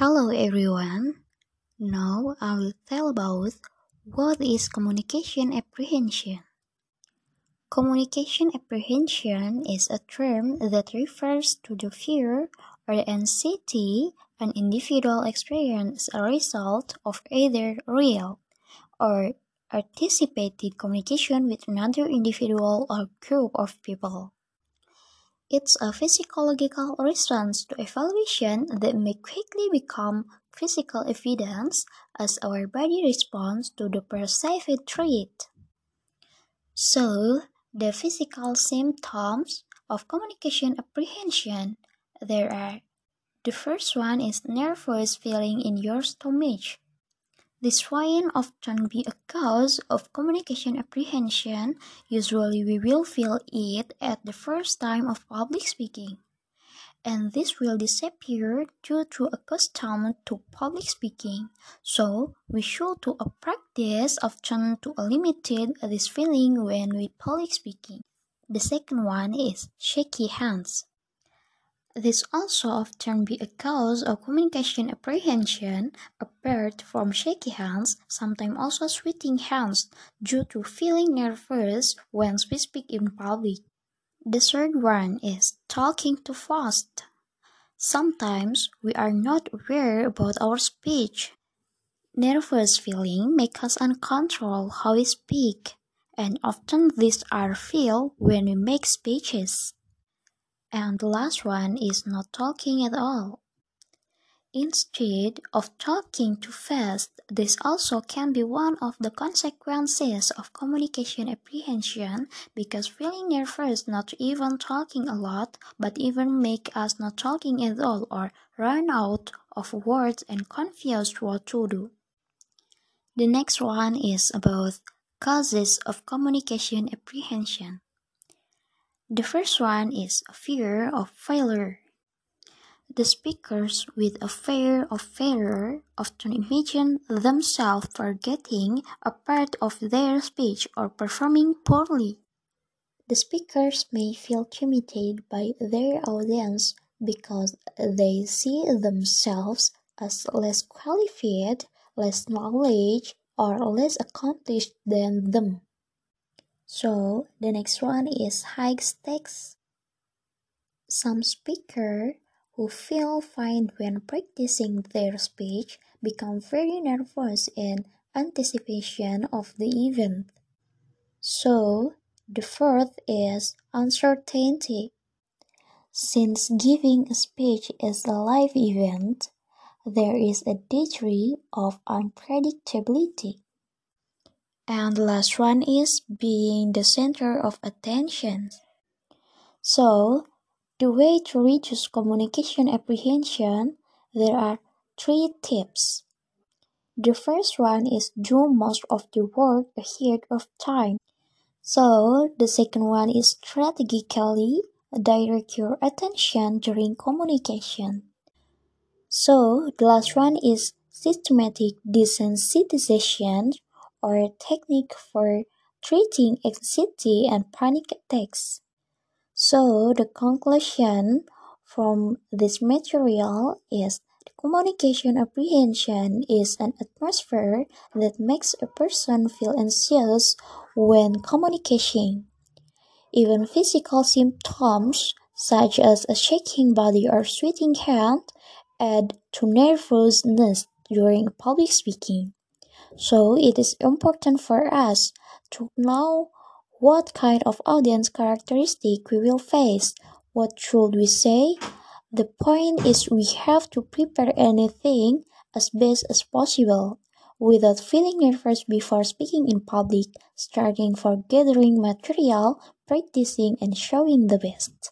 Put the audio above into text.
Hello everyone. Now I will tell about what is communication apprehension. Communication apprehension is a term that refers to the fear or the anxiety an individual experiences as a result of either real or anticipated communication with another individual or group of people. It's a physiological response to evaluation that may quickly become physical evidence as our body responds to the perceived threat. So, the physical symptoms of communication apprehension there are the first one is nervous feeling in your stomach. This sign often be a cause of communication apprehension. Usually we will feel it at the first time of public speaking. And this will disappear due to accustomed to public speaking. So we should to a practice often to eliminate this feeling when we public speaking. The second one is shaky hands. This also often be a cause of communication apprehension, apart from shaky hands, sometimes also sweating hands due to feeling nervous when we speak in public. The third one is talking too fast. Sometimes we are not aware about our speech. Nervous feeling make us uncontrol how we speak, and often these are feel when we make speeches. And the last one is not talking at all. Instead of talking too fast, this also can be one of the consequences of communication apprehension because feeling nervous not even talking a lot but even make us not talking at all or run out of words and confused what to do. The next one is about causes of communication apprehension. The first one is fear of failure. The speakers with a fear of failure often imagine themselves forgetting a part of their speech or performing poorly. The speakers may feel intimidated by their audience because they see themselves as less qualified, less knowledge, or less accomplished than them. So the next one is high stakes. Some speaker who feel fine when practicing their speech become very nervous in anticipation of the event. So the fourth is uncertainty. Since giving a speech is a live event, there is a degree of unpredictability. And the last one is being the center of attention. So, the way to reduce communication apprehension, there are three tips. The first one is do most of the work ahead of time. So, the second one is strategically direct your attention during communication. So, the last one is systematic desensitization or a technique for treating anxiety and panic attacks. So, the conclusion from this material is communication apprehension is an atmosphere that makes a person feel anxious when communicating. Even physical symptoms such as a shaking body or sweating hand add to nervousness during public speaking. So it is important for us to know what kind of audience characteristic we will face. What should we say? The point is we have to prepare anything as best as possible without feeling nervous before speaking in public, starting for gathering material, practicing and showing the best.